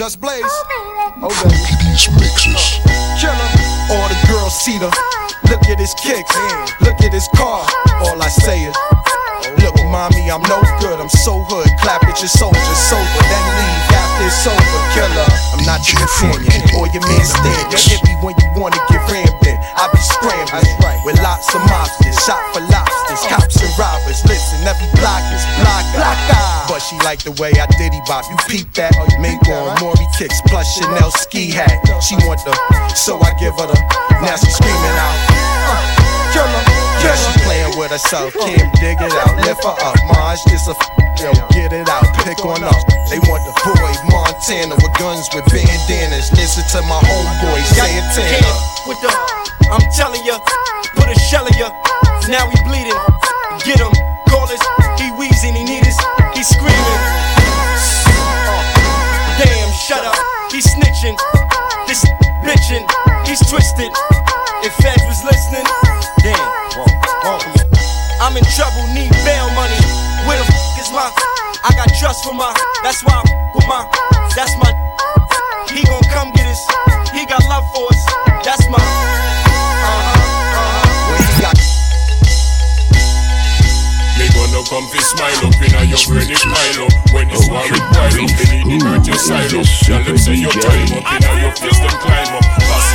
Just Blaze. Oh, baby. Oh, these mixes. Killer. All the girls see the. Look at his kicks. Look at his car. All I say is. Look, mommy, I'm no good. I'm so hood. Clap at your soldiers, sober. Then leave after it's over. Killer. I'm not your companion or your man stand. You're hippie when you wanna get rammed in. I be scrambling with lots of mobsters. Shot for lobsters. Cops and robbers. Listen, every block is block. block But she like the way I diddy bop. You peep that? Made on Maury kicks plus Chanel ski hat. She want the, so I give her the. Now she screaming out. Uh, killer. Yeah, she playing with herself. Can't dig it out. Lift her up. Maj, just a. Yo, get it out. Pick on up. They want the boy Montana with guns with bandanas. Listen to my homeboy Santana. With the, I'm telling ya, put a shell in ya. Now he bleeding. Get him. Call us. He wheezing. He need us. He screaming. Damn, shut up. He snitching. This bitching. He's twisted. If Feds was listening, damn. I'm in trouble, need bail money. Where the f is my? I got trust for my. That's why I'm with my. That's my. He gon' come get us. He got love for us. That's my. Come fi smile up inna your brain it pile up. When it's war it pile up, they need the your side up. Y'all them say your time up inna your face them climb up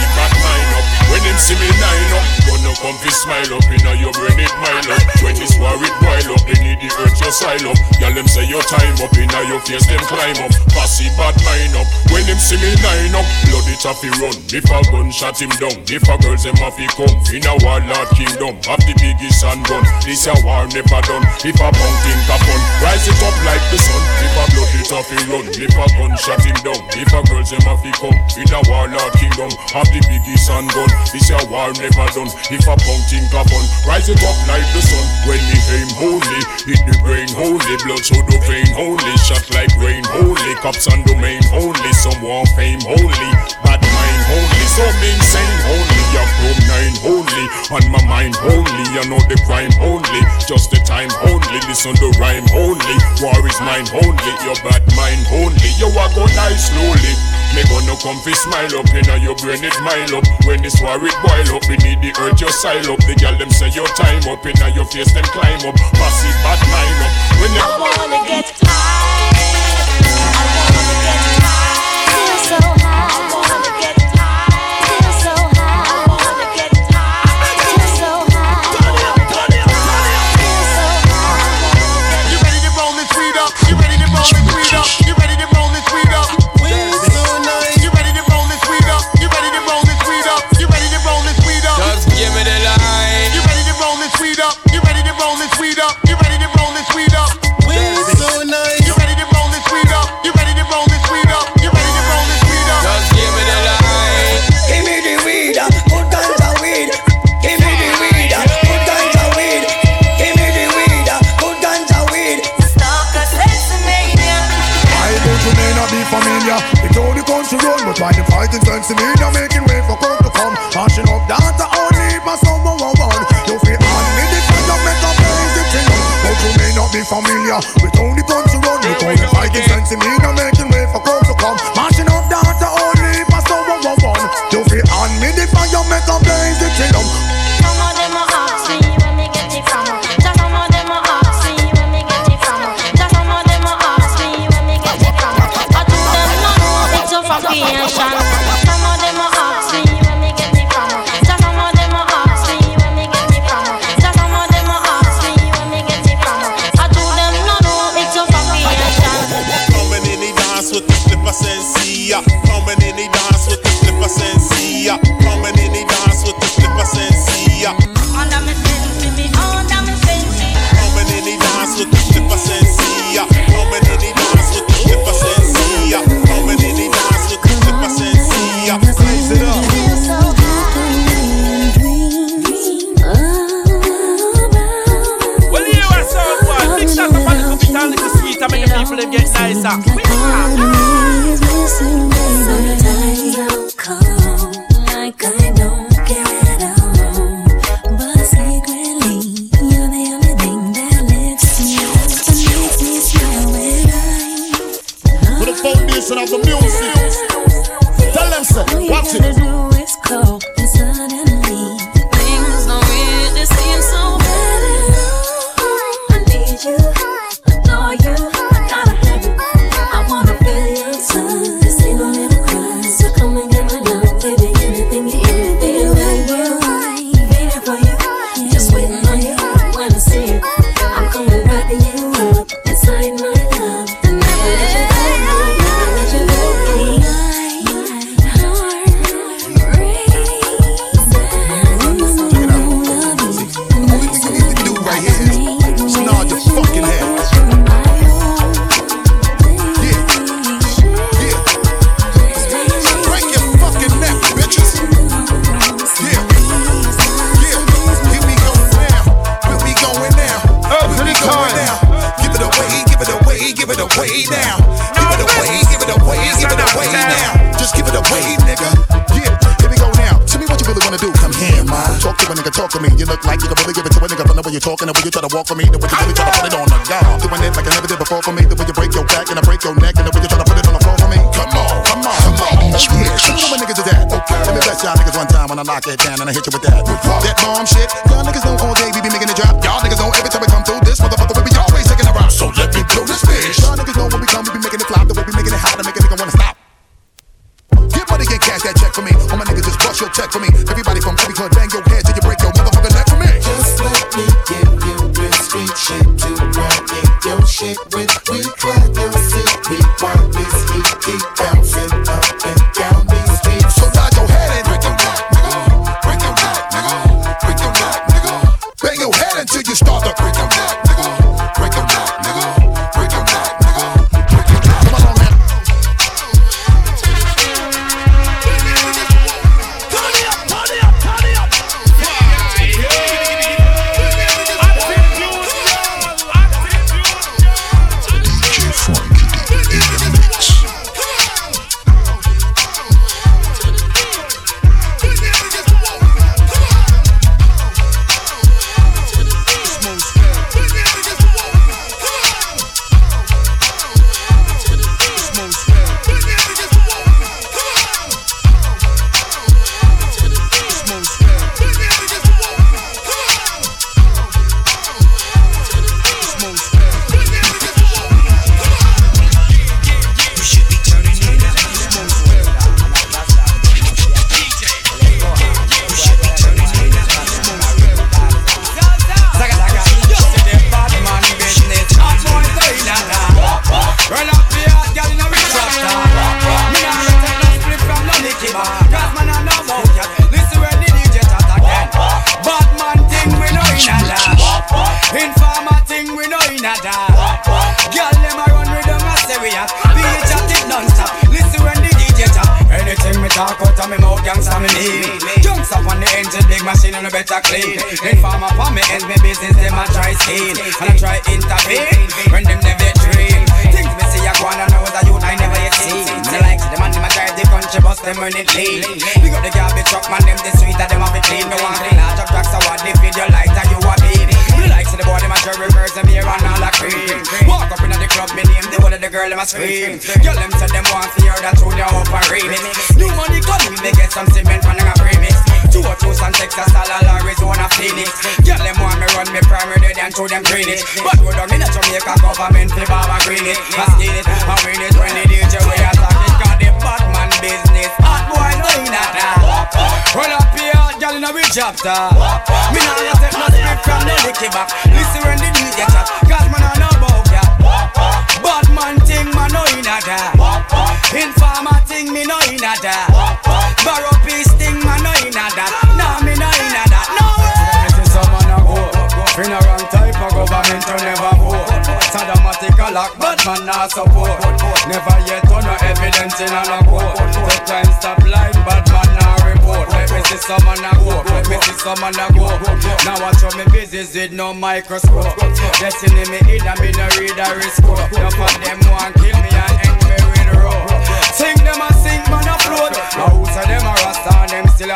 When them see me line up Gonna come fi smile up inna your brain it mile up. When it's war it pile up, they need the your side up. Y'all them say your time up inna your face them climb up. Bossy bad mind up. When them see me line up Blood it off run. If a gun shot him down If a girls them off he come Inna warlord kingdom. Have the biggest handgun This a war never done. If a punk think a fun Rise it up like the sun. If a blood it off he run If a gun shot him down If a girls them off he come Inna warlord kingdom. Have the biggest handgun This a war never done. If a punk think a fun Rise it up like the sun. When me aim holy Hit the brain holy. Blood so the vein holy Shot like rain holy. Cops on domain holy Someone fame holy. Bad mind holy Some insane holy Your chrome nine holy On my mind only, You know the crime only. Just the time only Listen the rhyme only War is mine only Your bad mind only You are go die slowly me gonna come fi smile up inna your brain it mile up When this war it boil up, we need the urge your style up The girl them say your time up inna your face them climb up Passive bad mind up When I wanna get high.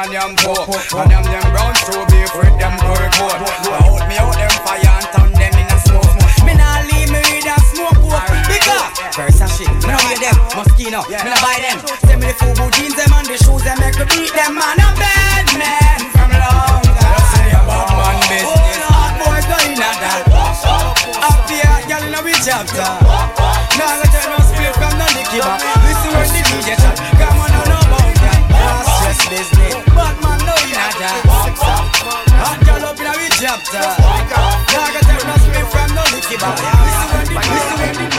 And still poor And them them brown shoe beef with them to report Hold me out them fire and turn them in a smoke Me nah leave me with a smoke out Because Versace, me know you them Moschino, me no buy them. Send me the Fubu jeans them and the shoes them make me beat them man. I'm bad man from long time. Say a bad man business. Oh, no hot boys going at that. Up here, girl in a wee chapter. Now I tell no split from no licky back. Listen when the DJ chat. Come on, I know about that. That's stress business. Hot girl up in a wee chapter. Now I tell no split from no licky back. Listen when the listen when the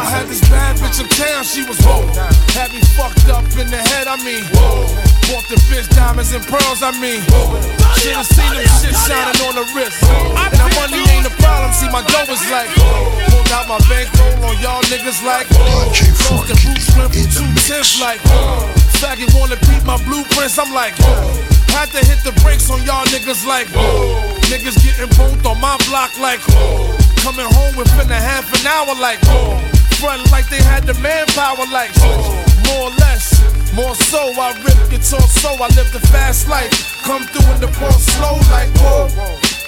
I had this bad bitch uptown, she was whoa. Had me fucked up in the head, I mean. Whoa. Bought the bitch diamonds and pearls, I mean. Should've seen them shit shining on the wrist. And Now money ain't a problem, see my dough is like. Pulled out my bankroll on y'all niggas like. Lost the Bruce went from two tenths like. Faggot wanna beat my blueprints, I'm like. Had to hit the brakes on y'all niggas like. whoa. Niggas getting both on my block like. whoa. Coming home within a half an hour like. whoa. Front like they had the manpower like. whoa More or less. More so, I rip guitar so I live the fast life. Come through in the ball slow like whoa.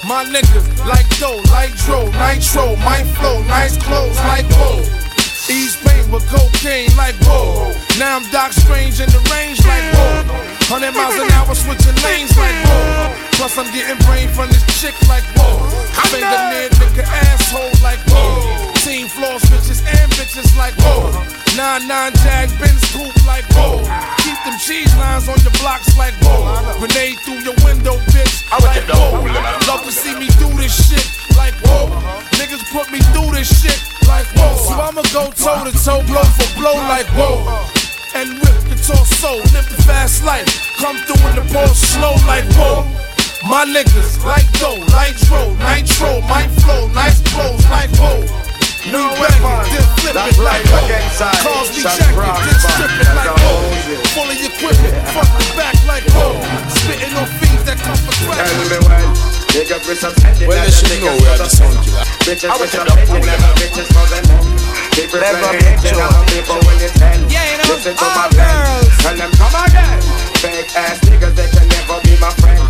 My niggas like dough, like dro, nitro, my flow, nice clothes like whoa. East paint with cocaine like whoa. Now I'm Doc Strange in the range like whoa. 100 miles an hour switching lanes like whoa. Plus I'm getting brain from this chick like whoa. Finger near nigga asshole like whoa. Team floor bitches and bitches like whoa. Nine nine jag Benz coupe like whoa. Them cheese lines on your blocks like whoa. Grenade through your window, bitch. I Like whoa. Love to see me do this shit like whoa. Niggas put me through this shit like whoa. So I'ma go toe to toe, blow for blow like whoa. And rip the torso, live the fast life. Come through in the ball slow like whoa. My niggas like dough, nitro, nitro, my flow, nice clothes like whoa. New record, then flip it like whoa. Cars be jacket, then strip it like whoa. Fully equipment, front and back like whoa. Spitting on fiends that come for crack. Well, they should know we are the sound killer. Bitches with some bitches, never bitches for them men. Never bitches, never people when you tell. Listen to my friends, tell them come again. Fake ass niggas, they can never be my friend.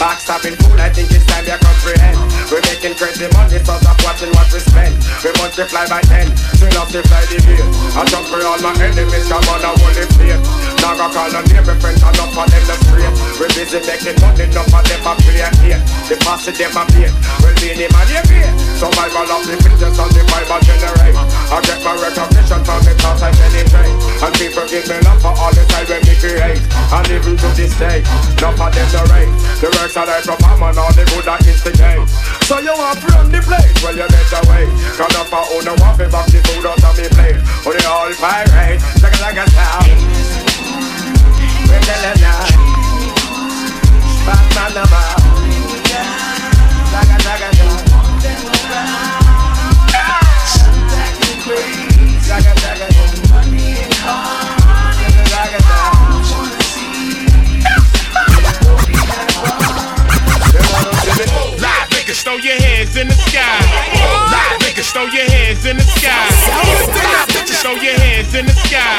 Backstabbing fool, I think it's time you comprehend. We're making crazy money, so stop watching what we spend. We multiply by ten, still multiply the bill. I jump for all my enemies, come on, I want the plate. Now I call on neighbor friends, and up for them the straight. We're busy making money, enough for them a play and hate. The pass it, them a pay. We'll be in my navy. Survival of the fittest and the Bible generate. I get my recognition from the cause I penetrate. And people give me love for all the time when we create. And even to this day, enough for them the right. The works that I perform and all the good I instigate. So you want to run the place? Well, you better wait. Cause up for own the waffle back the food out of me plate. Oh, they all pirate. Like a like a sound. We're telling ya. Batman niggas, throw your hands in the sky. Live niggas, throw your hands in the sky. Live bitches, throw your hands in the sky.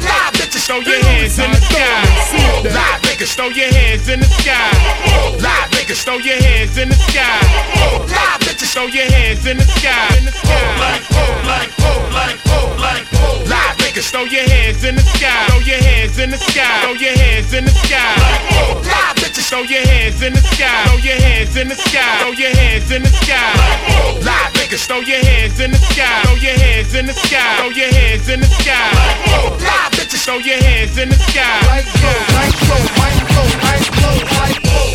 Live bitches, throw your hands in the sky. Live niggas, throw your hands in the sky. Live niggas, throw your hands in the sky. Live bitches, throw your hands in the sky. In the sky. Like, like, like, like, Live niggas, throw your hands in the sky. Throw your hands in the sky. Throw your hands in the sky. Live bitches, throw your hands in the sky. Throw your hands in the sky. Throw your hands in the sky. Live niggas, throw your hands in the sky. Throw your hands in the sky. Throw your hands in the sky. Live bitches, throw your hands in the sky. Like flow, like flow, like flow, like flow, like flow.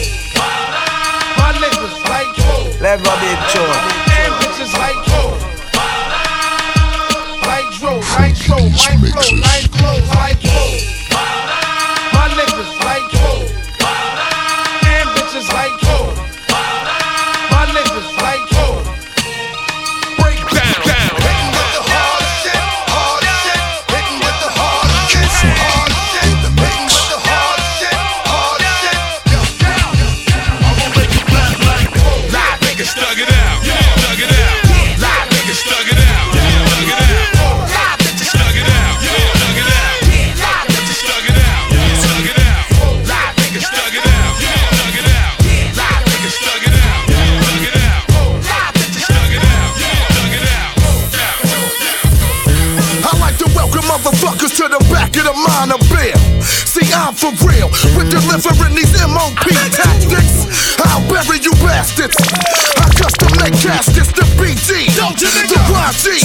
My niggas like flow. Let go big tune. And bitches like flow. Flow, like flow, like flow, like flow. My niggas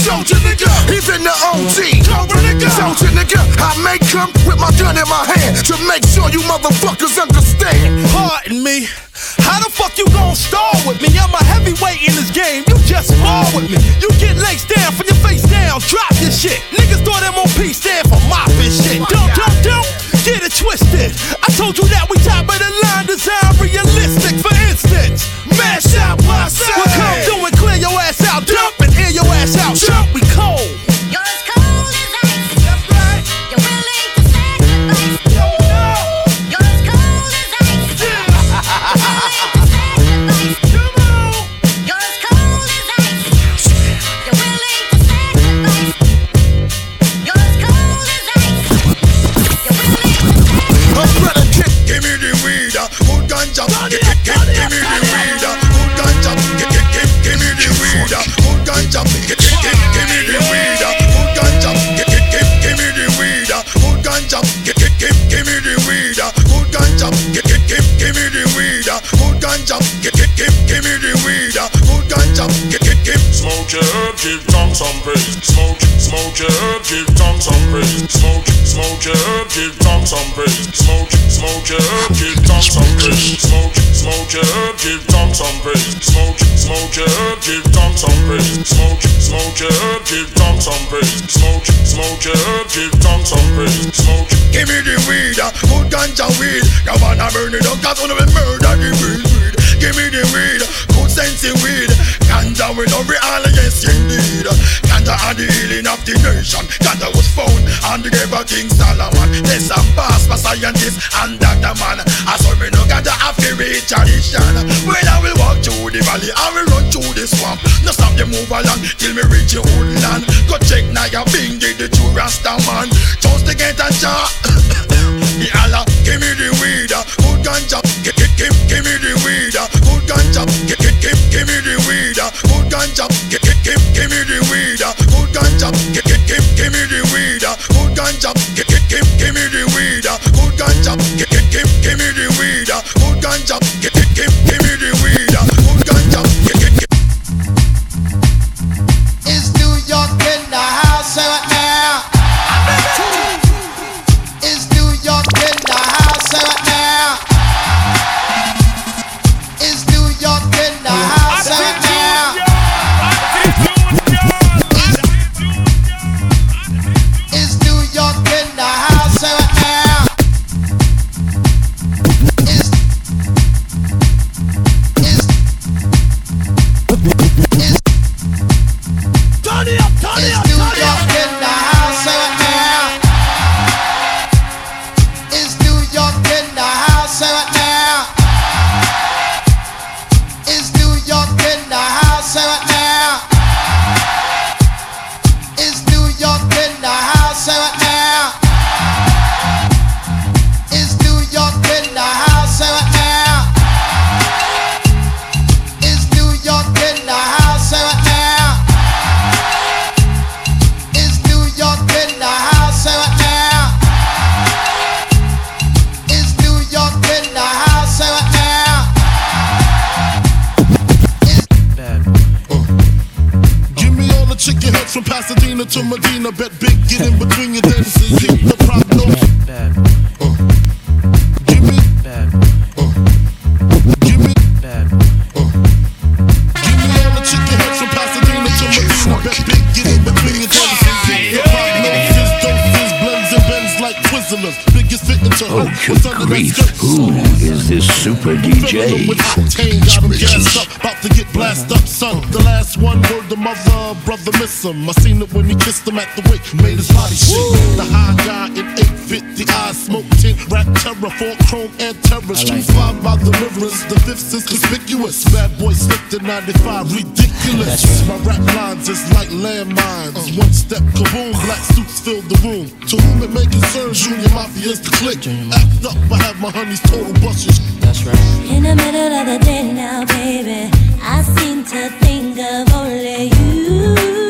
YG, even the OG. Soldier nigga, I make come with my gun in my hand to make sure you motherfuckers understand. Pardon me. How the fuck you gon' stall with me? I'm a heavyweight in this game. You just fall with me. You get laced down from your face down. Drop this shit. Niggas thought MOP stand for mopping shit. Don't, don't, don't get it twisted. I told you that we top give tongue some praise. Smoke, smoke your herb, give tongue some praise. Smoke, smoke your herb, give tongue some praise. Smoke. Give me the weed, uh, good ganja weed. You wanna burn it up, cause wanna be murder the weed, weed. Give me the weed, good sensey weed. Ganja not be all yes indeed. Ganja are the healing of the nation. Ganja was found on the grave of King Solomon. There's some pass for scientists and Dr. Man. I saw me no ganja reach tradition. Well, I will walk through the valley, I will run the swamp. No stop them move along till me reach your old land. Go check now your bingy, the true Rasta man. Just to get a jar. Him. I seen it when he kissed him at the wake, made his body shake. The high guy in 850 eyes, smoke tint, rap terror, four chrome and terror. Street five by the rivers, the fifth is conspicuous. Bad boy slipped in 95, ridiculous. My rap lines is like landmines. One step, kaboom, black suits fill the room. To whom it may concern, Junior Mafia is the click. Act up, I have my honey's total bushes. That's right. In the middle of the day now, baby, I seem to think of only you.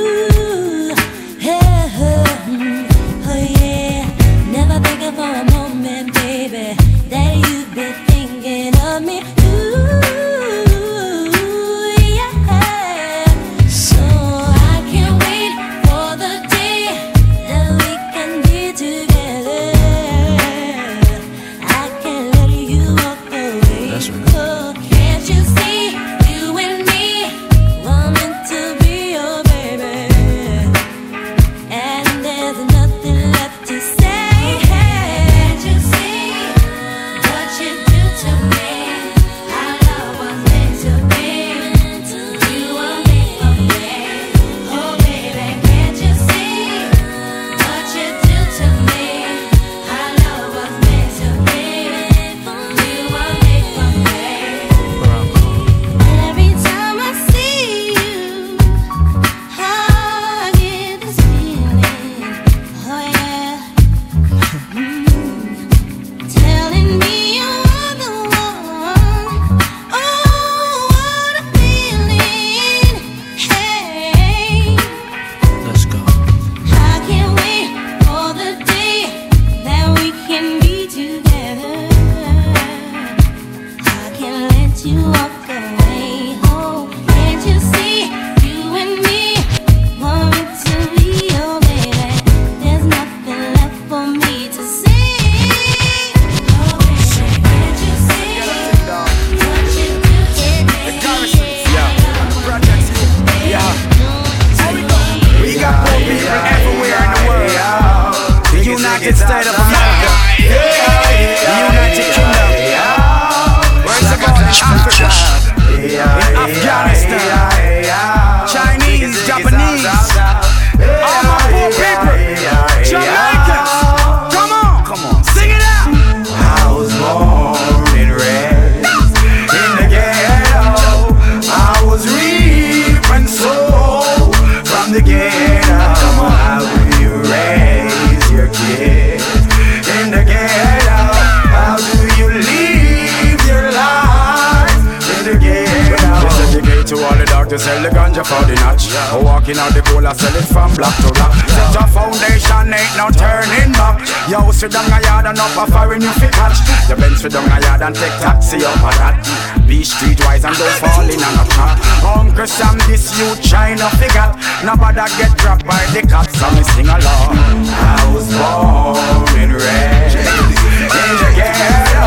Yo, sit down a yard and up a foreign you fit catch. The bench sit down a yard and take taxi up a that. Be streetwise and don't fall in on a trap. Uncle Sam, this you China figure. Nobody get dropped by the cops, so me sing along. I was born and raised in the ghetto.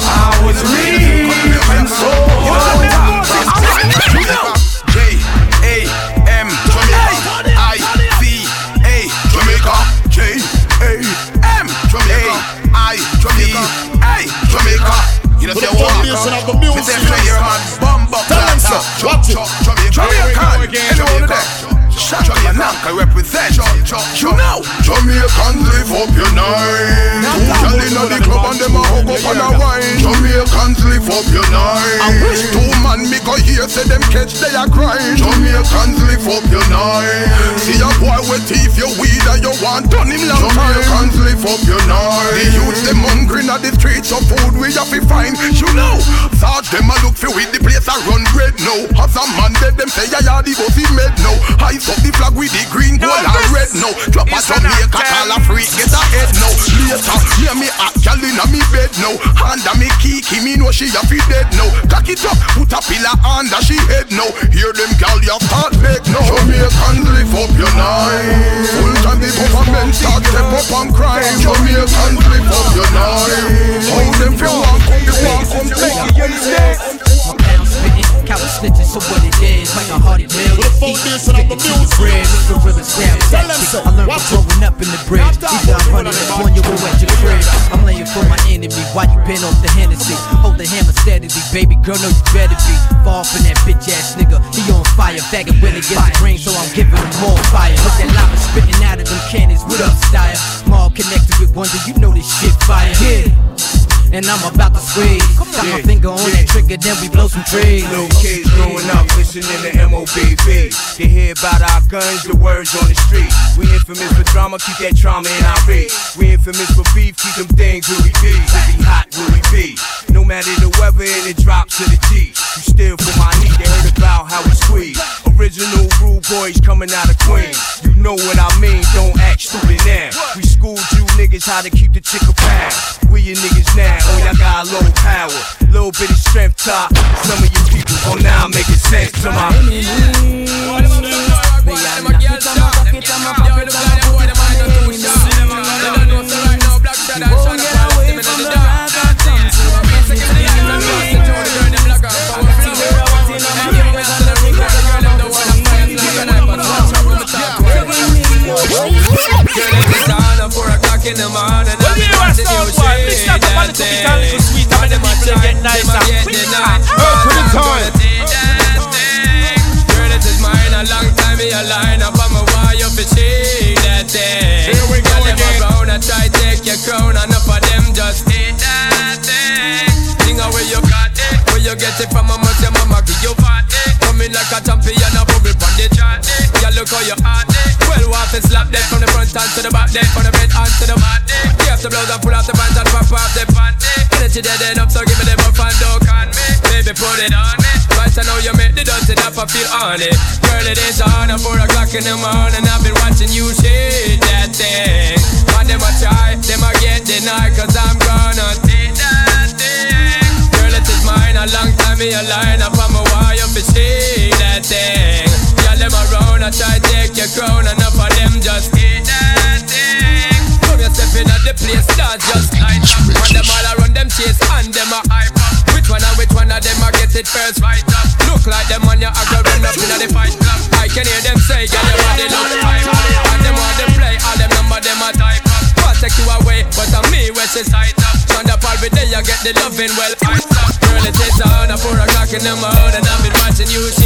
I was reaping soul. To say the walk foundation of the music. Me say play your man Bumbo Tell them so. Watch it. Jamaica Jamaica Yanaka represent You know Jamaicans live up your night. Two gyal inna the club and them a hug up and a wine. Jamaicans live up your night. I wish two man me go hear say them catch they a crying. Jamaicans live up your night. See a boy with teeth you weed and you want done him long time. Jamaicans live up your night. The youth them hungry inna the streets of food we have to find. You know, thought them a look for with the place a run red now. As a man dead them say yeah yeah the bossy med now. Ice up the flag with the green gold and red now. Drop a Jamaica call a freak get a head now. Later hear me a gal inna me bed now. Under me kiki me know she a fi dead now. Cock it up put a pillar under she head now. Hear them gal ya start beg now. Jamaicans live up your night. Full time the government start step up and crime. Jamaicans live up your night. How them fi walk come the walk come take it you understand? My pound spitting, coward snitching, so what it is, like a hearty million. Eat, stick it to the bread, with gorillas down that shit. I learned from growing up in the bridge. Either I'm running up on you or at your crib. I'm laying for my enemy while you been off the Hennessy. Hold the hammer steadily, baby girl, know you better be. Fall from that bitch ass nigga, he on fire. Faggot when it gets the green, so I'm giving him more fire. Look that lava spitting out of them cannons, what up, style? Small connected with wonder, you know this shit fire. Yeah. And I'm about to squeeze. Got my finger on that trigger, then we blow some trees. Little kids growing up listening to MOBB. They hear about our guns, the words on the street. We infamous for drama, keep that trauma in our reach. We infamous for beef, keep them things where we be. We be hot where we be. No matter the weather, and it drops to the G. You still for my heat, they heard about how we squeeze. Original rude boys coming out of Queens. You know what I mean, don't act stupid now. We schooled you niggas how to keep the chick a pound. We your niggas now, oh y'all got low power. Little bit of shrimp top. Some of you people gon' now I'm making sense to my. Get away from Girl, it's on at 4 o'clock in the morning. We'll be the rest of the world. Mix to get nicer. Up to the time. Girl, this is mine. A long time me a line up on my wire. You fi cheat that thing. We go again. Around, I try take your crown. Enough of them just hate that thing. Thing away you got. Where you get it from? How much your mama give you party? Coming like a champion, a bubble pon the chart. Yeah, look how you hot Well, what is slap them from the front hand to the back, then from the red hand to the mat. You have to blow the pull off the pants and pop off the pants. Energy dead enough, so give me the buff and don't con me. Baby, put it on me. Right, I know you make the dirty up, I feel on it. Girl, it is on at 4 o'clock in the morning. I've been watching you shake that thing. But them a try, them a get denied, cause I'm gonna take that thing. Girl, it is mine, a long time me a line up on my wire for see that thing. Y'all them around, I try take your crown, enough of them just eat that thing. Come at the place, start just light up. And them all around them chase, and them a hype up. Which one and which one of them a get it first right up? Look like them on your a go run up inna the fight club. I can hear them say, girl, you body look hype up. And them want to play, all them number them a type up. Want take you away, but I'm me where she sight up. Shonda Paul with day, you get the loving well hyped up. Girl, it is on at 4 o'clock in the morning, I've been watching you shake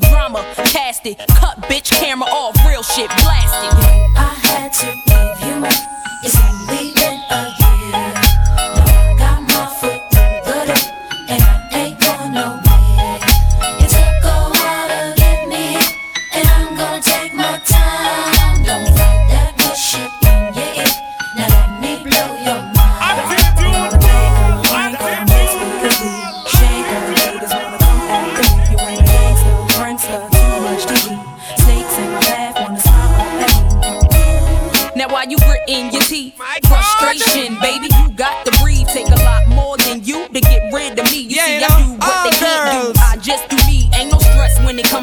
cut bitch camera off, real shit blasted. I had to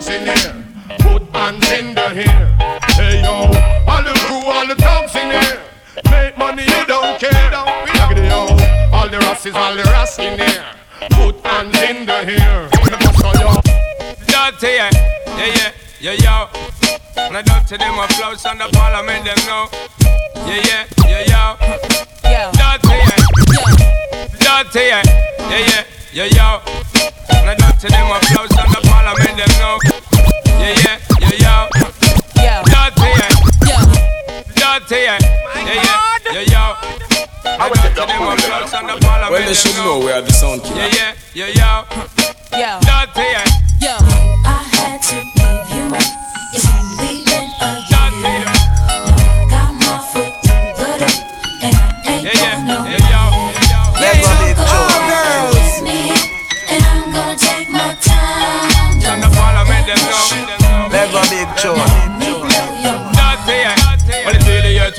All in here. Put hands in the hair. Hey yo, all the crew, all the talks in here. Make money, you don't care. Look at it, yo. All the rasses, all the rasses in here. Put hands in the hair. So yo. Dirty, yeah, yeah, yeah, yeah, yo. When I dirty them a flows on the parliament, them know. Yeah, yeah, yeah, yo. Dirty, yeah. Dirty, yeah, yeah, yeah, yeah, yo. When I dirty them a flows on the parliament, them know. Yeah, yeah, yeah, yo. Dirty, yeah. Dirty, yeah, yeah, yeah, yeah, yo. When I dirty them a flows on the parliament, Well, they should know we are the sound killer. Yeah, yeah, yeah, yo. Yeah. Dirty, yeah. Yeah. I had to give you my.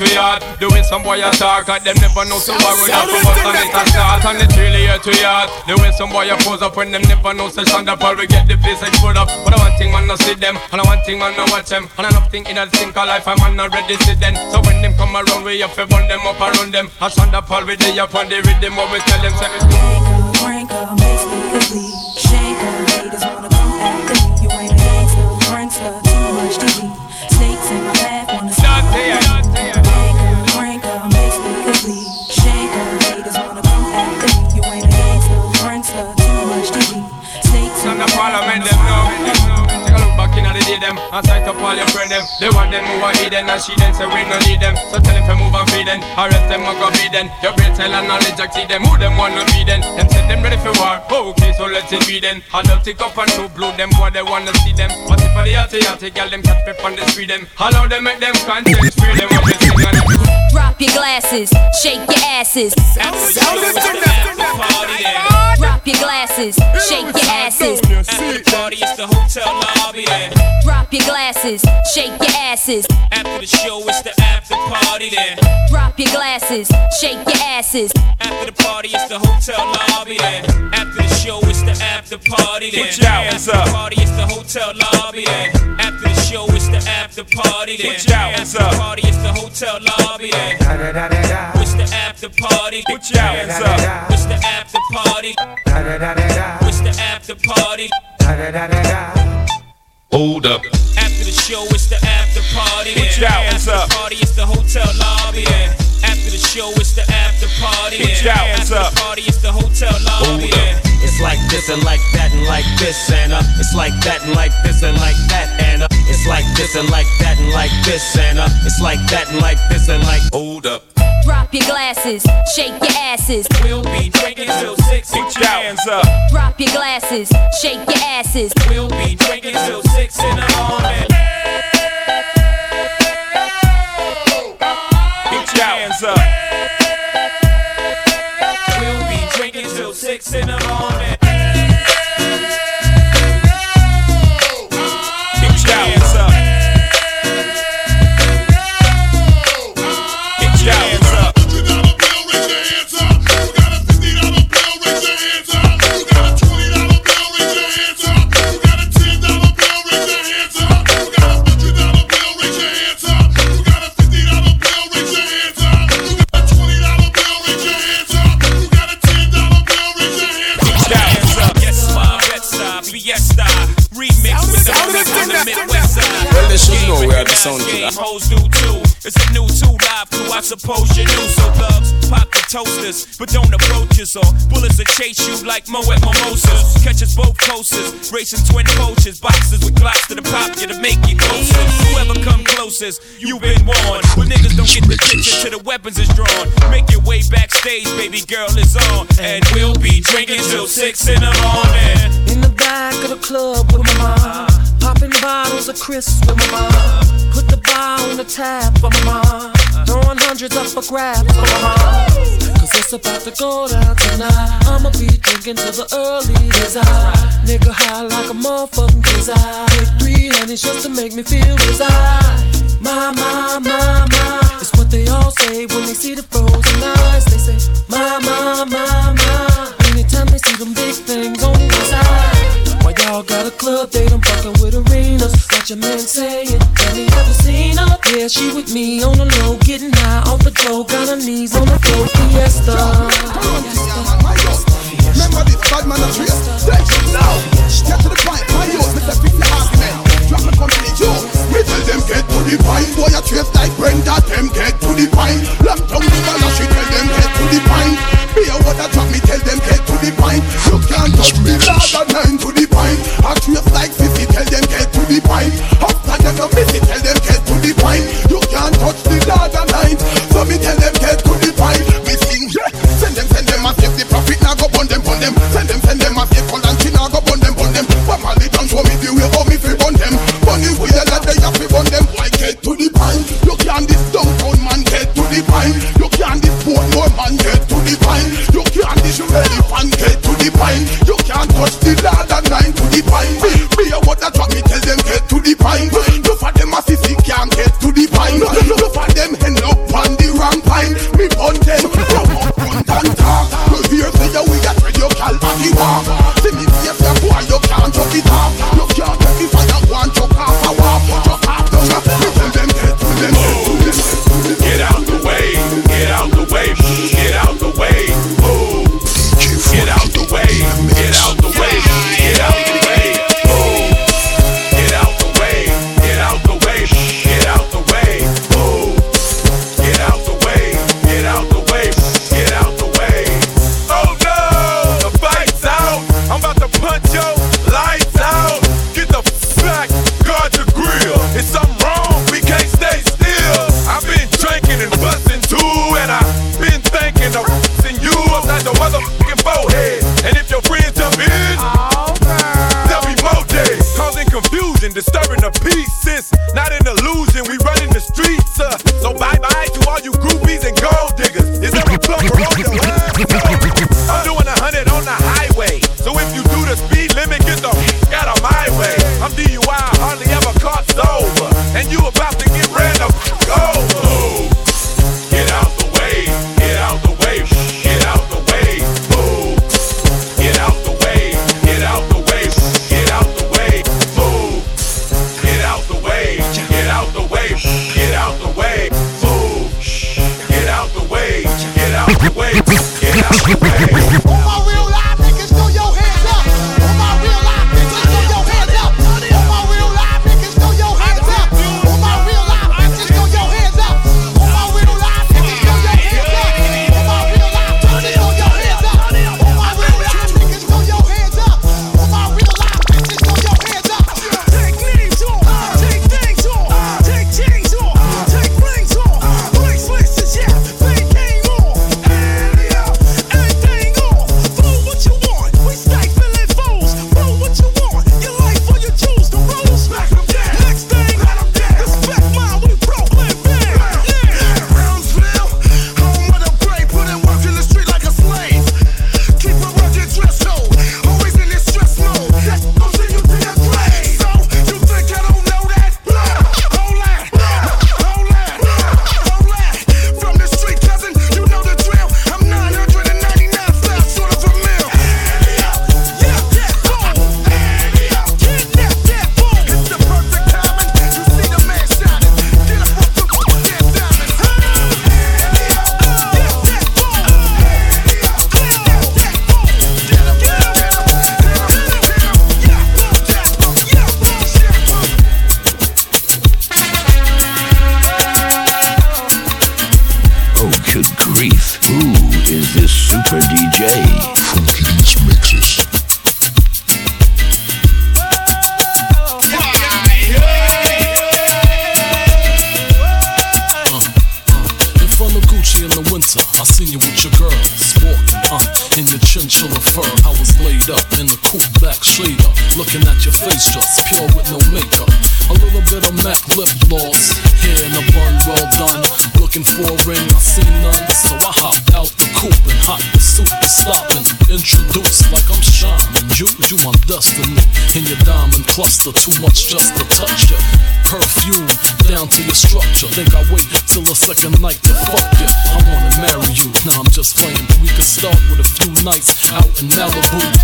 To yard. Way some boy a talk, at them never know so why we got to bust and it a start. And it's really here to yard. Way some boy a pose up when them never know so Shonda Paul we get the face like put up. But I one thing man no see them, and I one thing man no watch them. And I not think in a think of life, I'm not ready to then. So when them come around, we have to run them up around them. And Shonda Paul with the up on the rhythm, what we tell them. Say, Frank her, makes. Day, them and sight up all your friend them. They want them who are eat then and she then say we no need them. So tell him to move and feed them. Or else them a go be then. Your brain tell and knowledge exceed them. Who them wanna be then? Them say them ready for war. Oh okay, so let's it be then. I love take up and two blue them. What they wanna see them. But if I the healthy, healthy girl them catch me on the street them. Allow them make them content free them. What they sing and Drop your glasses, shake your asses. Drop your glasses, shake your asses. After the party, it's the hotel lobby there. Drop your glasses, shake your asses. After the show, it's the after party there. Drop your glasses, shake your asses. After the party, it's the hotel lobby there. After the show, it's the after party there. Put your hands up. After the party, it's the hotel lobby there. After the show, it's the after party there. Put your hands up. After the party, it's the hotel lobby there. It's the after party. Put your hands up. It's the after party. It's the after party. Hold up. After the show, it's the after party. Put your hands after up. the party, it's the hotel lobby. There. After the show, it's the after party. Put there. your hands after up. the party, it's the hotel lobby. there. It's like this and like that and like this and uh It's like that and like this and like that and uh It's like this and like that and like this and uh It's like that and like this and like Hold up. Drop your glasses, shake your asses. We'll be drinking till six. Put your hands up. Drop your glasses, shake your asses. We'll be drinking till six in the morning. Put your hands up. We'll be drinking till six in the morning. It's a new two live crew, I suppose you knew. So thugs, pop the toasters, but don't approach us or bullets will chase you like Mo at Mimosas. Catch us both coasters, racing twin poachers, boxes with glocks to the pop you to make you closer. Whoever come closest, you've been warned. But niggas don't get the picture till the weapons is drawn. Make your way backstage, baby girl is on, and we'll be drinking till six in the morning. In the back of the club with my mom. Popping bottles of crisps with my mom. Put the bar on the tap for my mom. Throwing hundreds up for grabs for my mom. Cause it's about to go down tonight. I'ma be drinking till the early as I. Nigga high like a motherfucking cause I. Take three honeys just to make me feel as I. My, my, my, my. It's what they all say when they see the frozen eyes. They say, my, my, my, my. Anytime they see them big things on the side. Y'all got a club date? I'm fucking with arenas. Got your man saying, Have you ever seen her? Yeah, she with me on the low, getting high off the dough. Got her knees on the floor, fiesta. Remember this bad man a trace. Now. Get to the point, my youth, Mr. Fix the argument. Drop my company, yo. We tell them get to the point. Boy, a trace like Brenda, them get to the point. Lam down the dollar, she tell them get to the point. Be a water drop me, tell them get to the point. You can't touch me, louder nine to the trace like Sissy, tell them get to the point. After them no miss it, tell them get to the point. You can't touch the louder Uma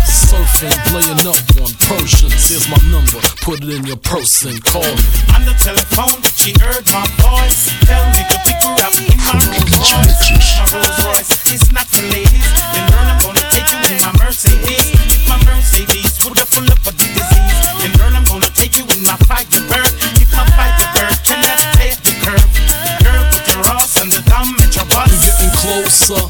surfing, laying up on Persians. Here's my number. Put it in your purse and call me. On the telephone, she heard my voice. Tell me to pick her up in my Rolls Royce. My Rolls Royce is not for ladies. Then girl, I'm gonna take you in my Mercedes. If my Mercedes would have full up of the disease. Then girl, I'm gonna take you in my Firebird. If my Firebird cannot take the curve. Girl, get your ass on the dumb metro bus. We're getting closer.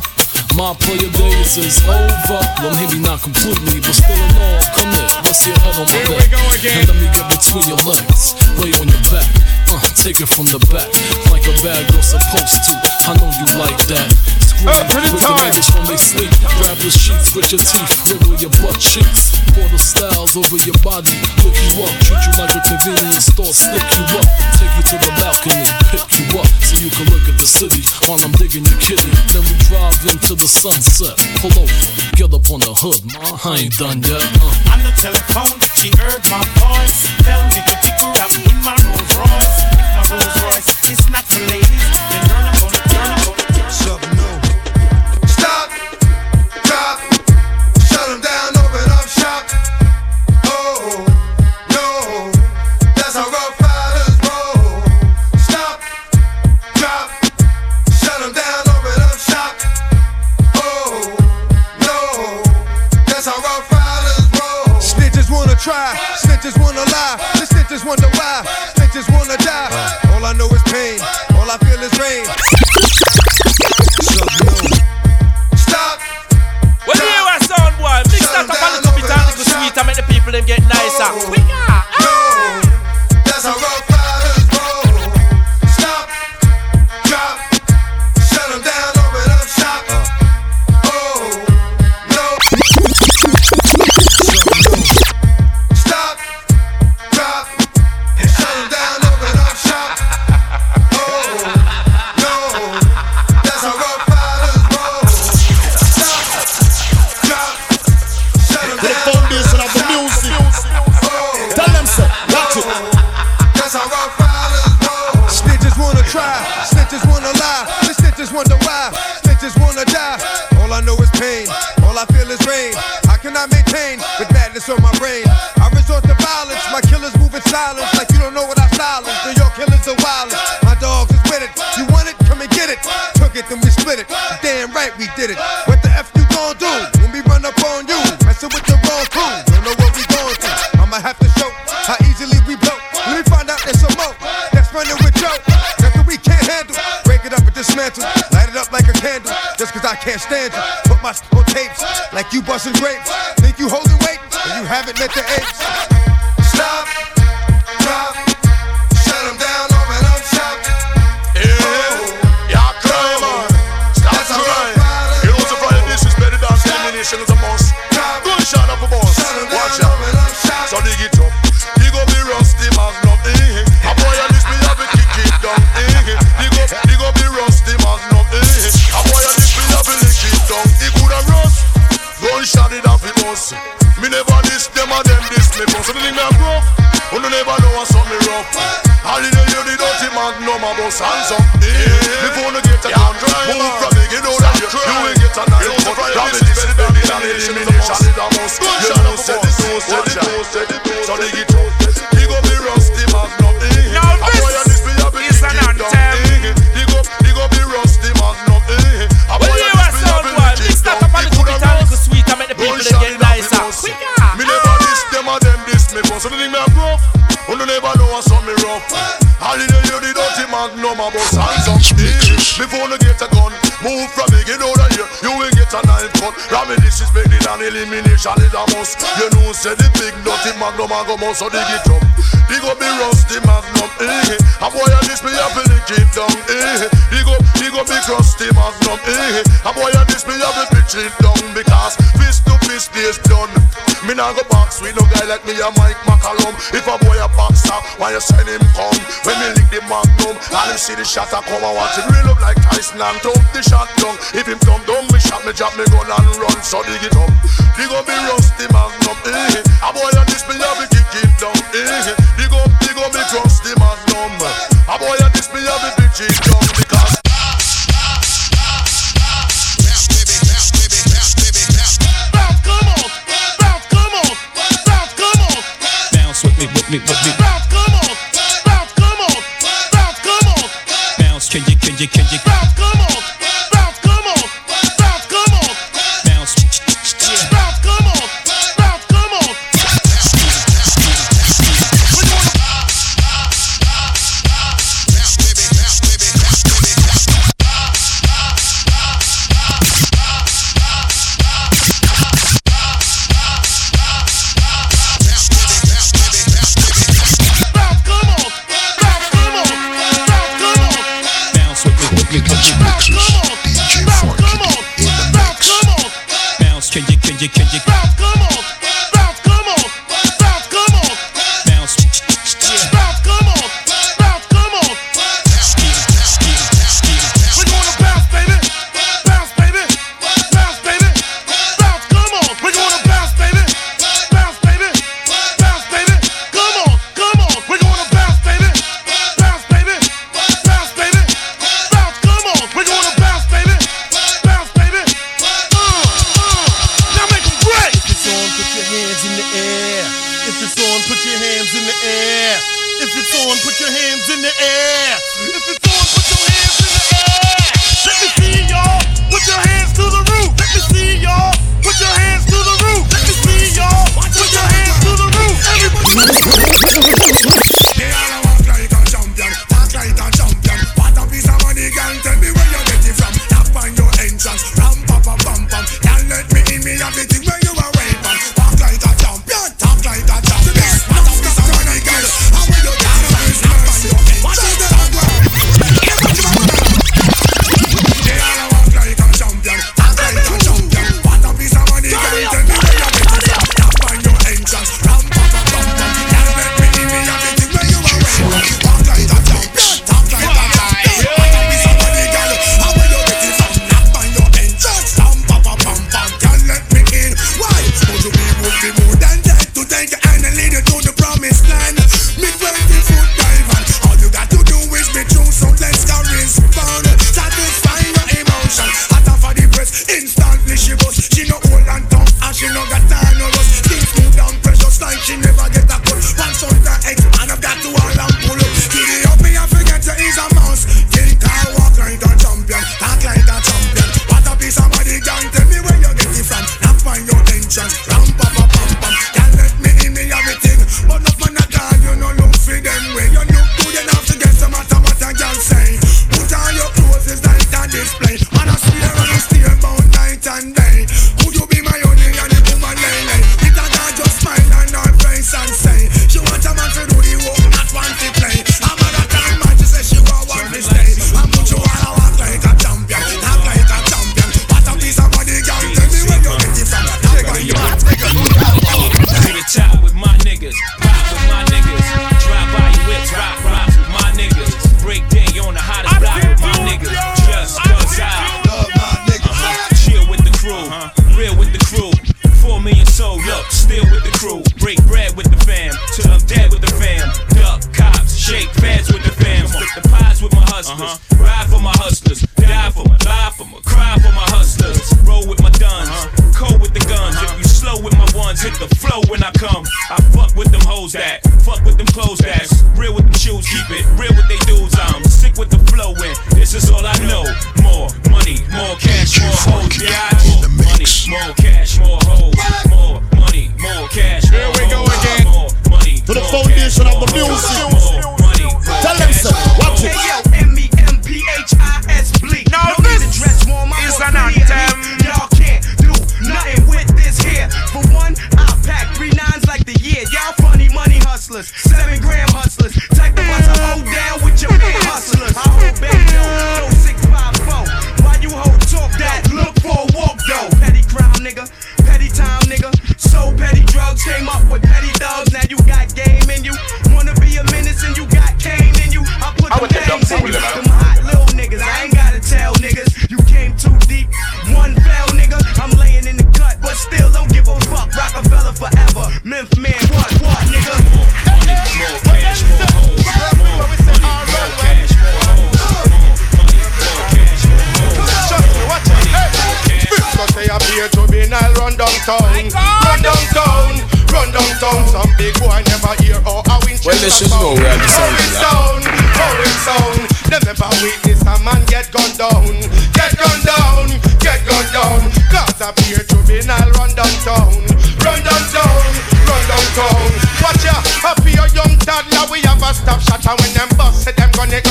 My player is over. Well, maybe not completely, but still in all. Come here, let's your head on my Here back. And let me get between your legs. Lay on your back. Uh, take it from the back. Like a bad girl supposed to. I know you like that. Scream Up with the niggas when they sleep. Grab the sheets with your teeth. Wiggle your butt cheeks. Pour the styles over your body. Lick you up. Treat you like a convenience store. Stick you up. Take you to the balcony. Pick you up. So you can look at the city while I'm digging your kitty. Then we drive into the sunset. Pull over. Get up on the hood, ma. I ain't done yet. Uh. On the telephone, she heard my voice. Tell me to pick her up in my Rolls Royce. If my Rolls Royce is not for ladies, then girl, I'm gonna turn, I'm gonna turn. I maintain with madness on my brain? I resort to violence, my killers move in silence, like you don't know what I silence. New York killers are wild. My dogs is with it. You want it? Come and get it. Took it, then we split it. Damn right we did it. Cause I can't stand you. Put my on tapes like you busting grapes. Think you holding weight, and you haven't met the apes. Me bust. So the thing me a rough. You never know what's something rough. All in the the dirty magnum a bust hands up. Before you get a gun, move from me. You know that you, you will get a grab it, this is better than elimination is a must. You know said it, know said it, know said it. So dig it up. Dig up the rusty magnum. What's. All in the hear the dirty magnum a bust hands up. Before you get a gun, move from me. Get out of here. You will get a knife cut. Is better than elimination is a must. You know say the big dirty magnum a go must. So dig it up. Dig up the rusty magnum. Eh. A boy and me have to lick it down. Eh. Dig up, dig up the crusty magnum. Eh. A boy and me have to pitch it down because fist fist is done. Me nah go box with no guy like me a Mike McCallum. If a boy a boxer, why you send him come? When me lick the magnum, and him see the shot a come and watch him real up like Tyson and dump the shot down. If him come down, me shot me drop me gun and run. So dig it up, dig up the rusty magnum. Eh. A boy and this me have to kick down. Eh. Dig up, dig up the crusty magnum. A boy and this me have to bitch it down should know where the sound is never witness a man get gunned down. Get gunned down, get gunned down. Cause appear to be Nile run downtown Run downtown, run downtown Watch ya, appear young toddler We have a stop shot and when them bust it Them gonna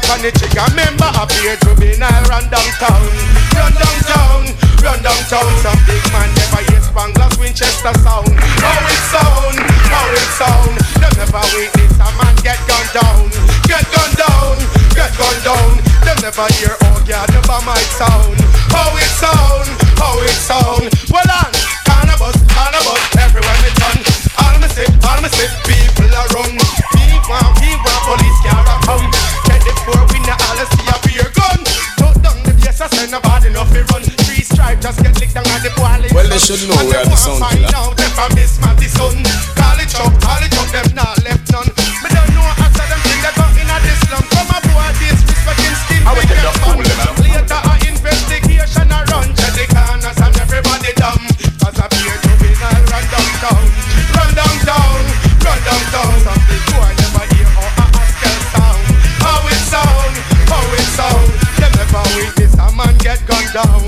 finger on the trigger. Remember appear to be Nile run downtown Run downtown, run downtown Some big man never hear Spangler's Winchester sound. How it sound, how it sound. Them never witness a man get gunned down. Get gunned down, get gunned down. Them never hear oh yeah, never might sound. How it sound, how it sound. Well on, cannabis, cannabis Everywhere me turn. All me say, all me say People are run. We want, we want police car the place I send enough to run Three stripes just get licked down at the Well, they should know where them the sound find killer. out if I miss my son Call it up, call it up, them not left down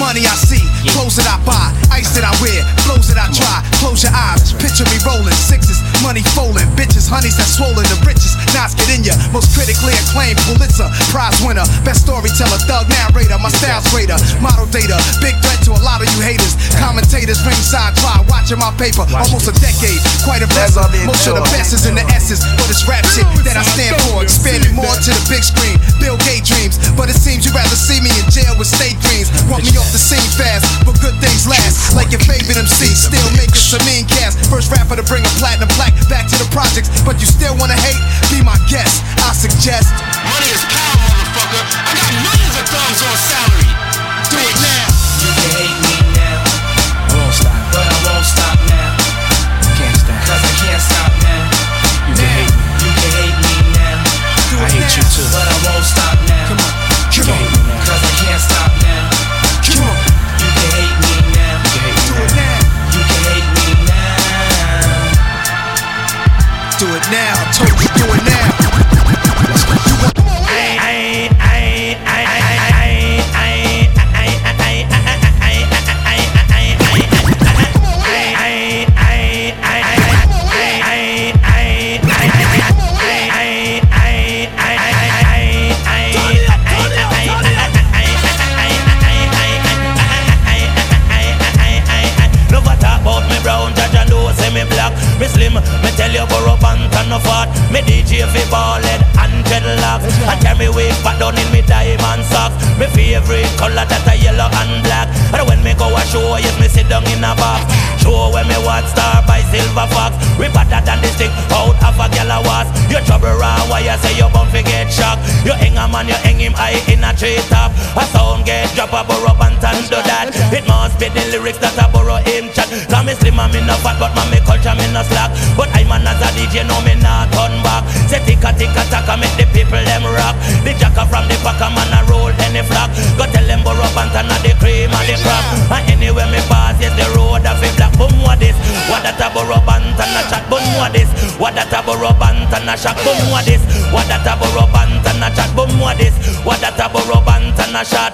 money I see. Clothes that I buy. Ice that I wear. clothes that I try. Close your eyes. Picture me rolling. Sixes. Money folding. Bitches. Honeys that swollen. The richest. Knots get in ya. Most critically acclaimed Pulitzer. Prize winner. Best storyteller. Thug narrator. My style's greater. Model data. Big threat to a lot of you haters. Commentators ringside try. Watching my paper. Almost a decade. Quite impressive. Most of the best is in the S's. But it's rap shit that I stand for. Expanding more to the big screen. Bill Gates dreams. But it seems you'd rather see me in jail with state dreams. Want me off the scene fast. But good things last. Like your favorite MC. Still making some mean cast. First rapper to bring a platinum plaque back to the projects. But you still wanna hate? Be my guest. I suggest. Money is power, motherfucker. I got millions of thumbs on salary. Do it now. You can hate me now. I won't stop. But I won't stop now. Can't stop. Cause I can't stop now. You can hate me. You can hate me now. I hate you too. But I won't stop time. Me tell you go up and turn off hard. Me DJ fi ballin' dreadlocks. And tell me wig back down in me diamond socks. Me favorite color that a yellow and black. And when me go a show, yes me sit down in a box. Show when me watch star by Silver Fox. We better than this thing out of a gal. You trouble around why you say you bound fi get shocked. You hang a man, you hang him high in a tree top. A sound get drop a Burro Banton do that. It must be the lyrics that a Burro him chat. Cause me slim and me no fat, but man me culture me no slack. But I man as a DJ know me not turn back. Say ticka ticka taka make the people them rock. The jacker from the pack a man a roll any flock. Go tell them Burro Banton a the cream and the crap. And anywhere me pass, yes the road a fi black. Boom what this? What that a Burro Banton a chat? Boom what this? What that a Burro Banton a shot? Boom what this? What that a Burro Banton a chat? Boom what this? What that a Burro Banton a shot?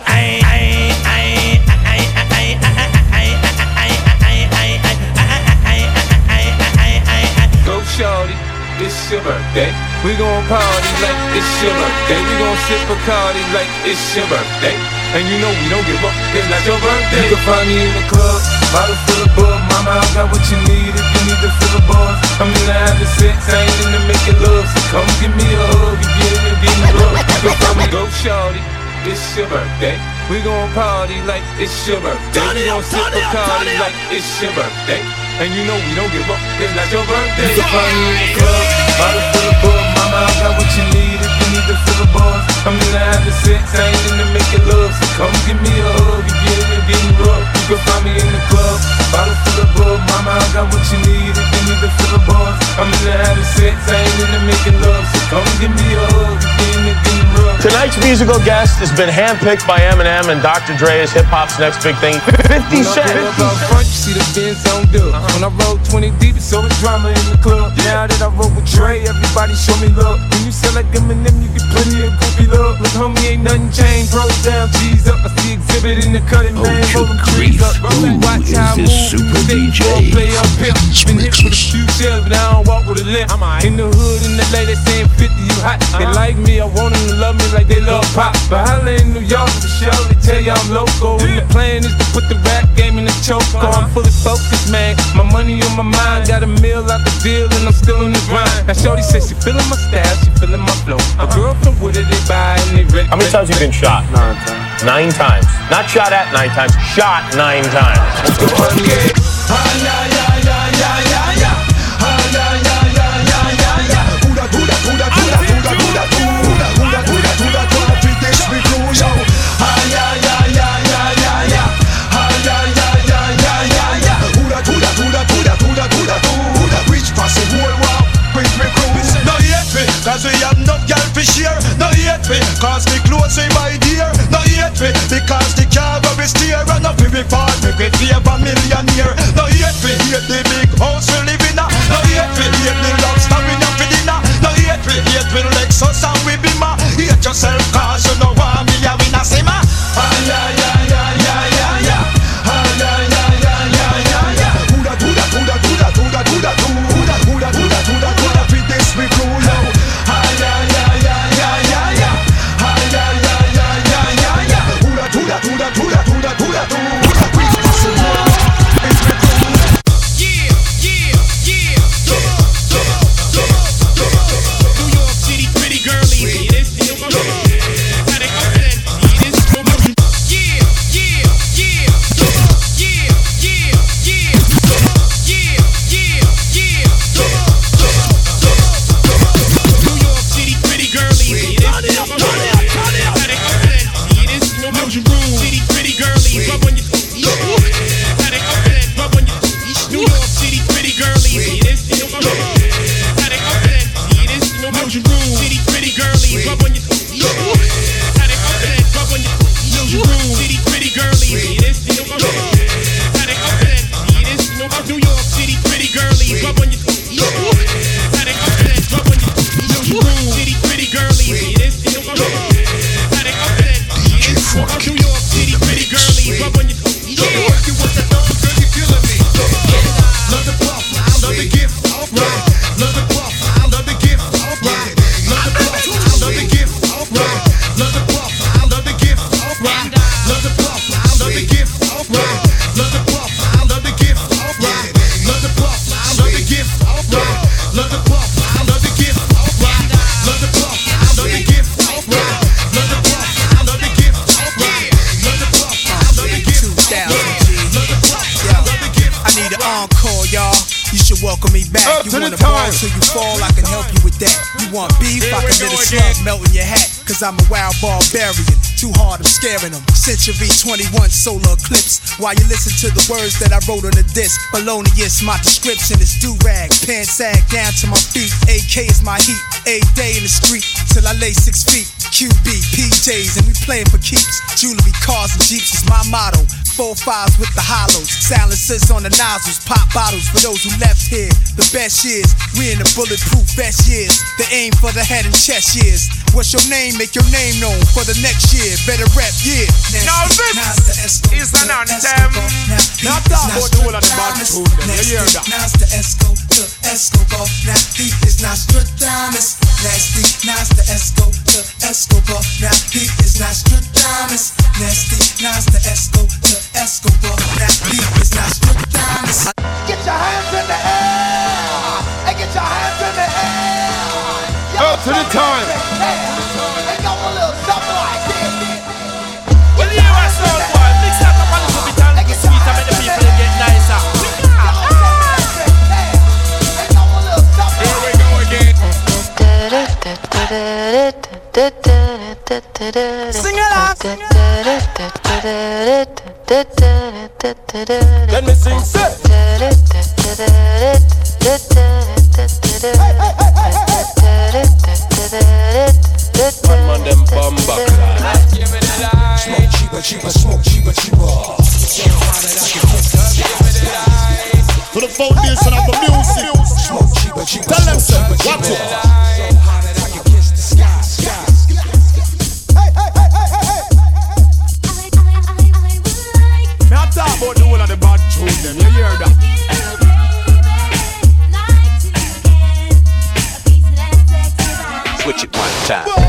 It's your birthday. We gon' sip Bacardi like it's your birthday. And you know we don't give up, it's not your birthday. You can find me in the club, bottle full of bug. Mama, I got what you need if you need to fill the bars. I'm in the having sex, I ain't in the making love. So come give me a hug, you give me love. You can find me, go shorty. It's your birthday. We gon' party like it's your birthday. We gon' sip Bacardi like it's your birthday. And you know we don't give up, it's not your birthday. You can find me in the club, bottle full of bug. Mama, I got what you need if you to fill the. I'm in the having sex, I ain't in the making love. So come give me a hug, you get me, get me rough. You can find me in the club, bottle full of bug. Mama, I got what you need if you need to fill the bars. I'm in the having sex, I ain't in the making love. So come give me a hug, you me, get me rough. Tonight's musical guest has been handpicked by Eminem and Dr. Dre is hip hop's next big thing. 50 When I Cent. pull up out front, you see the Benz on dub. Uh-huh. When I roll 20 deep, it's always drama in the club. Now that I roll with Dre, everybody show me love. When you sell like Eminem, you get plenty of goofy love. Look, homie, ain't nothing changed. Pros down, G's up. I see exhibit in the cutting, man. Roll them trees up. Watch how I move. Super Stay DJ? Play up here. Been hit with a few shells, but I don't walk with a limp. In the hood, in the lady saying 50, you hot. They uh-huh. like me, I want them to love me like they love pop. But holla in New York for sure, they tell you I'm local. And the plan is to put the rap game in the choke. Uh-huh. I'm fully focused, man. My money on my mind, got a meal out the deal, and I'm still in the grind. Now, Shorty says she feeling my style, she feeling my flow. A uh-huh. girl from Wooded, they buy and they ready. How many times have you been shot? Nine times. Nine times. Not shot at nine times, shot nine times. Cause the clothes we buy dear No hate we Because the car where we steer. We part Make we favor millionaire No hate me Hate the big house we live in a No hate me Hate the lobster 21 solar eclipse. While you listen to the words that I wrote on the disc. Felonious, my description is do rag. Pants sag down to my feet. AK is my heat. A day in the street till I lay six feet. QB, PJs, and we playing for keeps. Jewelry, cars, and jeeps is my motto. Four fives with the hollows, silencers on the nozzles, pop bottles for those who left here. The best years, we in the bulletproof best years. The aim for the head and chest years. What's your name? Make your name known for the next year. Better rep, yeah. Now this is an anthem. Now talk about the whole of the bad tune. You hear that? Now's the Esco to Escobar. Now he is Nostradamus. Nasty. Now's the Esco Escobar. Now he is Nostradamus. Nasty. Now's the Esco to Escobar. Now he is Nostradamus. Get your hands in the air! Hey, get your hands in the air! Up to the time. Hey, go a little something like this. Well, you are sound boy. Mix that up a little bit and make it sweet and make the people get nicer. Here we go again. Sing along. Let me sing, say. Man them bumba Smoke cheaper, cheaper, smoke cheaper, cheaper. To the foundation of the music. Smoke cheaper, cheaper. Tell them, sir, watch it. Of the bad tune them. You hear that? Switch it one time.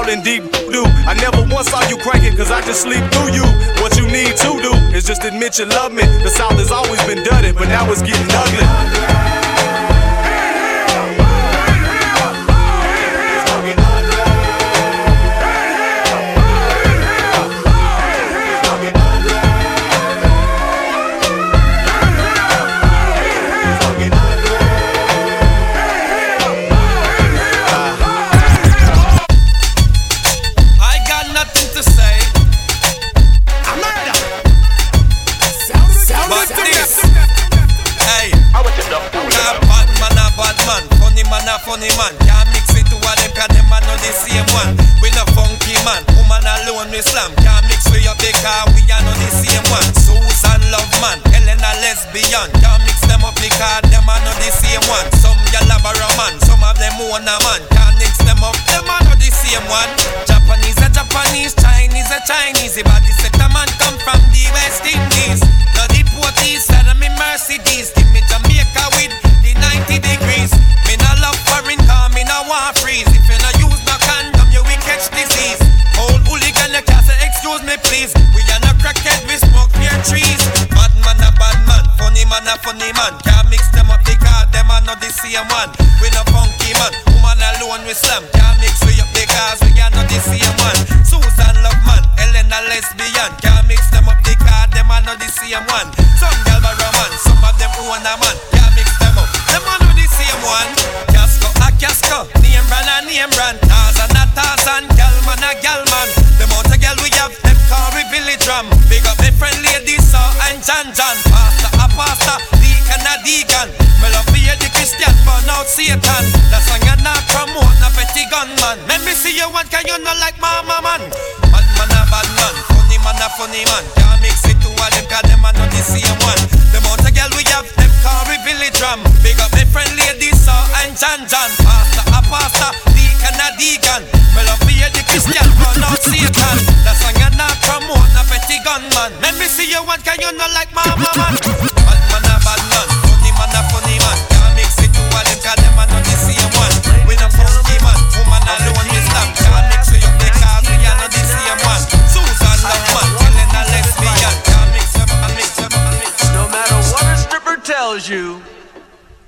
out in deep do. I never once saw you cranking, cause I just sleep through you. What you need to do is just admit you love me. The South has always been dirty, but now it's getting ugly.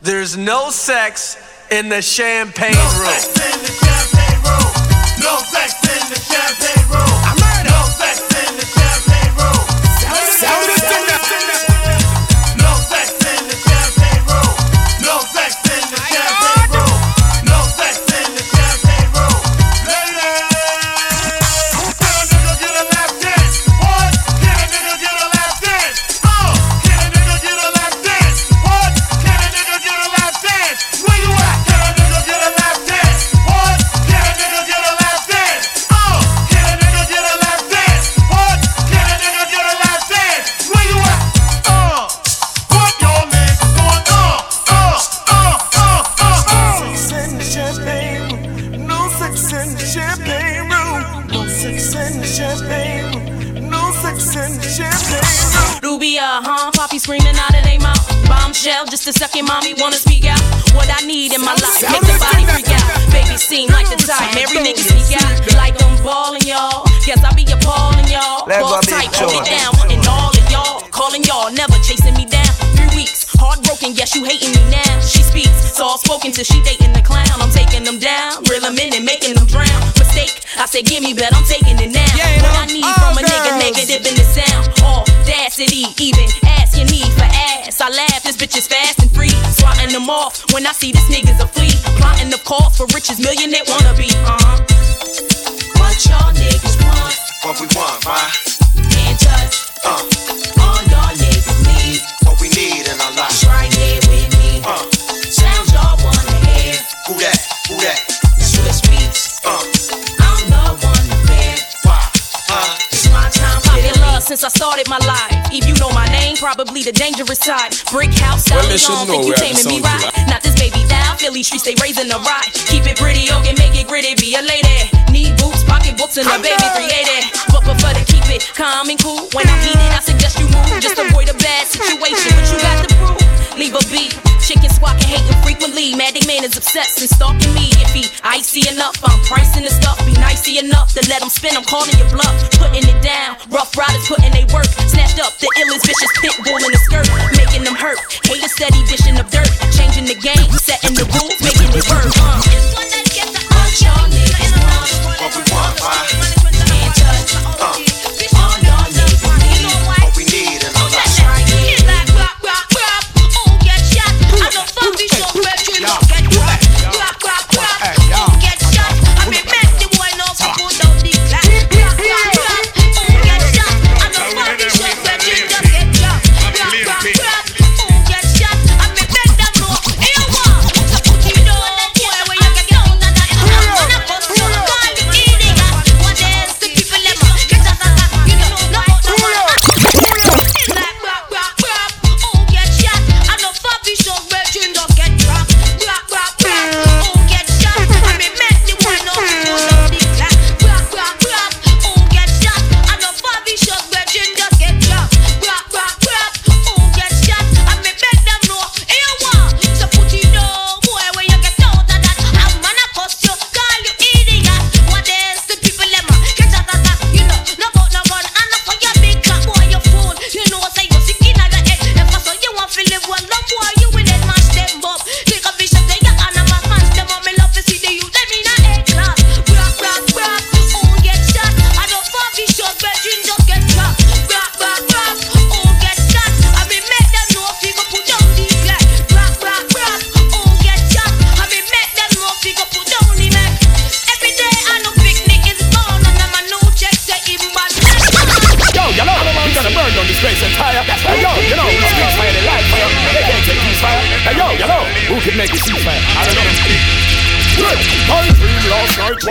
There's no sex in the champagne room. No sex in the champagne room. No sex in the champagne I see these nigga's a flea. Plotting the call for riches, millionaire wannabe. Probably the dangerous side. Brick house, Well, style they should on, know think you taming me right? Not this baby down, Philly streets, they raising the rock. Keep it pretty, okay, make it gritty, be a lady. Need boots, pocket books, and a baby 380. But prefer to keep it calm and cool. When I'm heated, I suggest you move. Just a Maddie man is obsessed and stalking me. If he icy enough, I'm pricing the stuff. Be nicey enough to let him spin. I'm calling your bluff, putting it down. Ruff Ryders putting they work. Snatched up the illest vicious pit bull in the skirt, making them hurt. Haters steady dishing up dirt, changing the game, setting the rules, making it work. Uh. What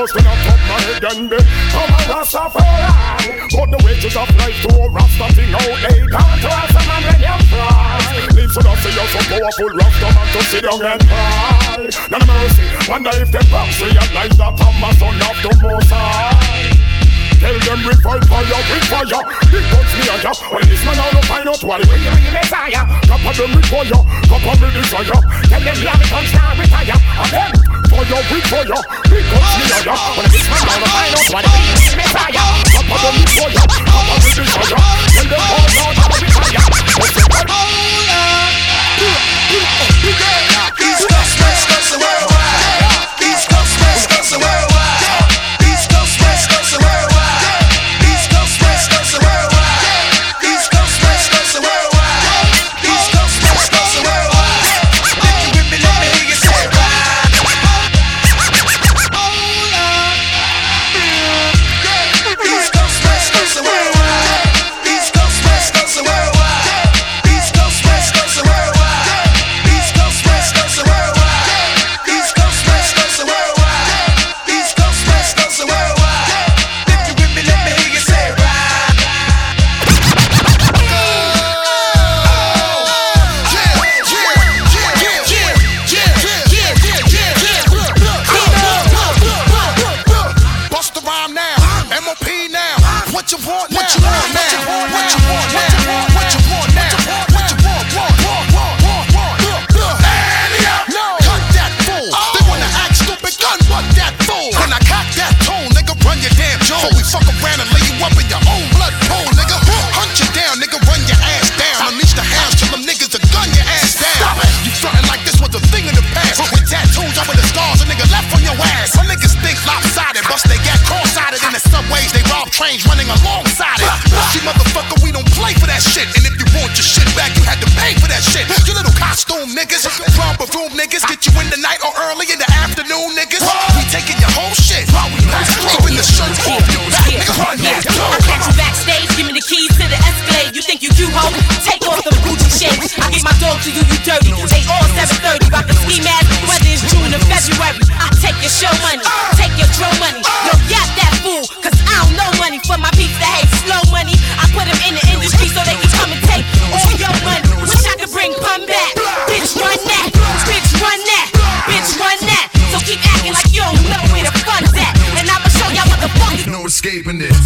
last night was to my head and be I'm a Rastafari But the wages of life to a Rasta thing out They come to us and man when you fry Leave so say you're so powerful Rasta man to sit down and cry. None of mercy Wonder if them punks realize that I'm a son of the Most High. Tell them we fight fire, we fire Big guns me higher When this man out find out what When you the Messiah Top of them with fire Top of them desire. Tell them have it star with fire. And them. Fire with fire Hold on East Coast, West Coast. East Coast, West Coast.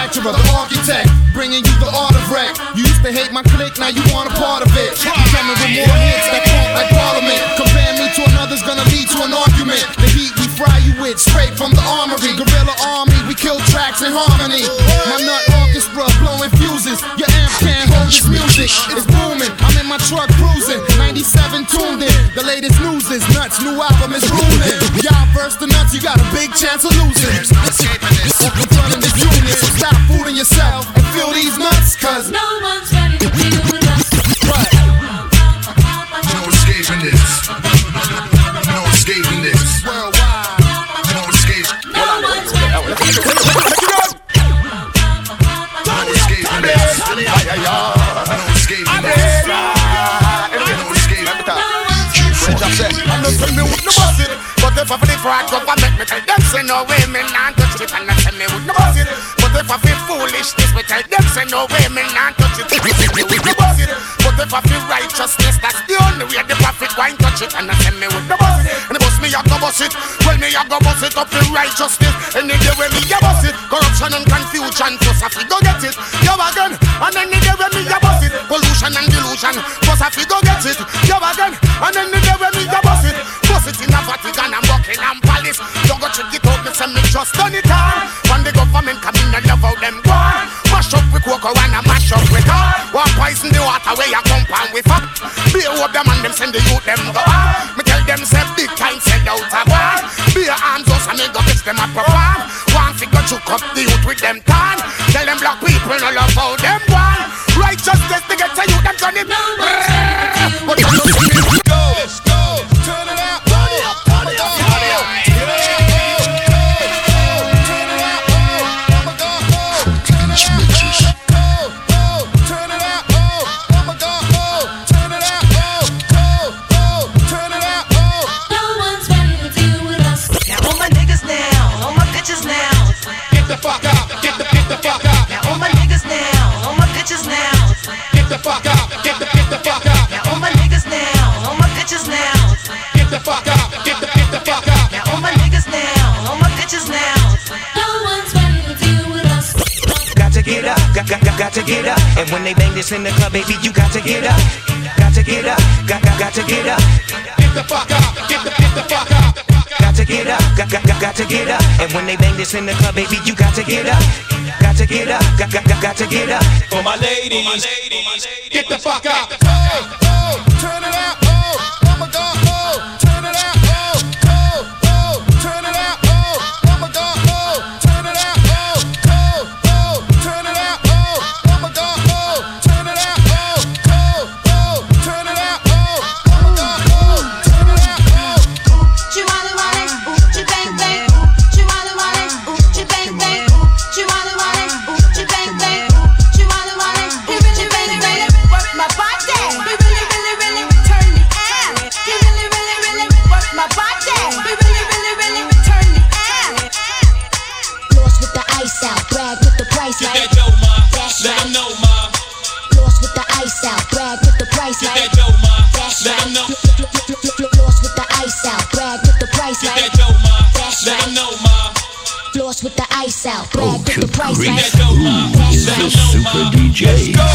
manufacturer, the architect, bringing you the art of wreck. You used to hate my clique, now you want a part of it. You coming with more hits that count like Parliament. Compare me to another's gonna lead to an argument. The heat we fry you with, straight from the armory. Gorilla army, we kill tracks in harmony. My nut orchestra blowing fuses. Your amp can't hold this music. It's booming. I'm in my truck cruising. 97 tuned in. The latest news is nuts. New album is ruling. Y'all verse the nuts, you got a big chance of losing. In front of this unit. So stop fooling yourself and feel these nuts, cause no one's ready to deal with us. No escaping this. No escaping this. Worldwide. No escape. No one's ready to deal with us. No escaping this. No escaping this. I'm not would no bust it But if I feel the fraud government me tell them say no way me not touch it And I tell me no bust it But if I feel foolishness me tell them say no way me not touch it But if I feel righteousness that's the only way the prophet wine touch it. And I tell me would no bust it. And the bust me I go bust it. Well me I go bust it up for righteousness. Any day when me I bust it. Corruption and confusion plus I feel go get it. Yo again. And any day when me I bust it. Pollution and delusion plus I feel go get it. Yo again. And any day the where you come with up Be up them and them send the youth them go Me tell them say big time send out a war. Be your arms us and me go fix them a perform One figure choke up the youth with them tan. Tell them black people no love how them one Righteousness they get to you them turn it get up. And when they bang this in the club, baby, you got to get up. Got to get up, got, got, got to get up. Get the fuck out, get the get the fuck out. Got to get up, got, got, got, got to get up. And when they bang this in the club, baby, you got to get up. Got to get up, got, got, got, got to get up. For my ladies, Get the fuck out. Ma. Who is super. DJ?